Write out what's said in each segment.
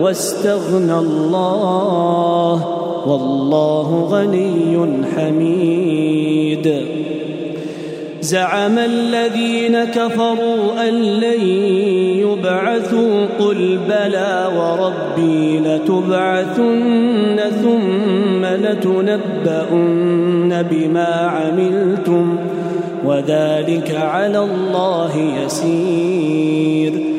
واستغنى الله والله غني حميد. زعم الذين كفروا أن لن يبعثوا قل بلى وربي لتبعثن ثم لتنبؤن بما عملتم وذلك على الله يسير.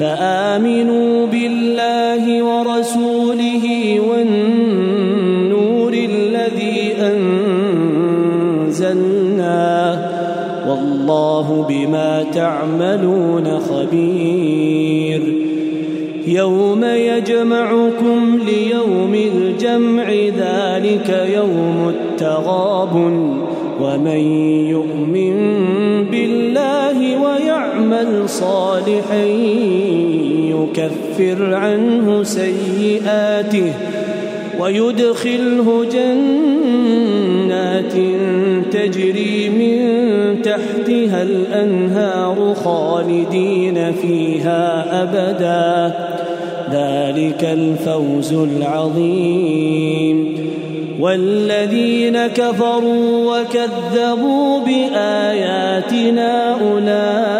فآمنوا بالله ورسوله والنور الذي أنزلنا. والله بما تعملون خبير. يوم يجمعكم ليوم الجمع ذلك يوم التغابن ومن يؤمن بالله ويعمل صالحا يكفر عنه سيئاته ويدخله جنات تجري من تحتها الأنهار خالدين فيها أبدا. ذلك الفوز العظيم. والذين كفروا وكذبوا باياتنا اولئك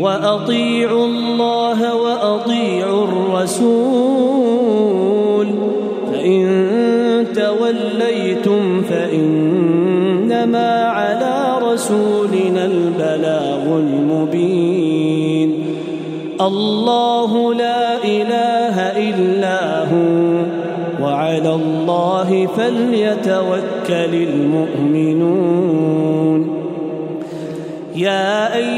وأطيعوا الله وأطيعوا الرسول. فإن توليتم فإنما على رسولنا البلاغ المبين. الله لا إله إلا هو وعلى الله فليتوكل المؤمنون. يا أيها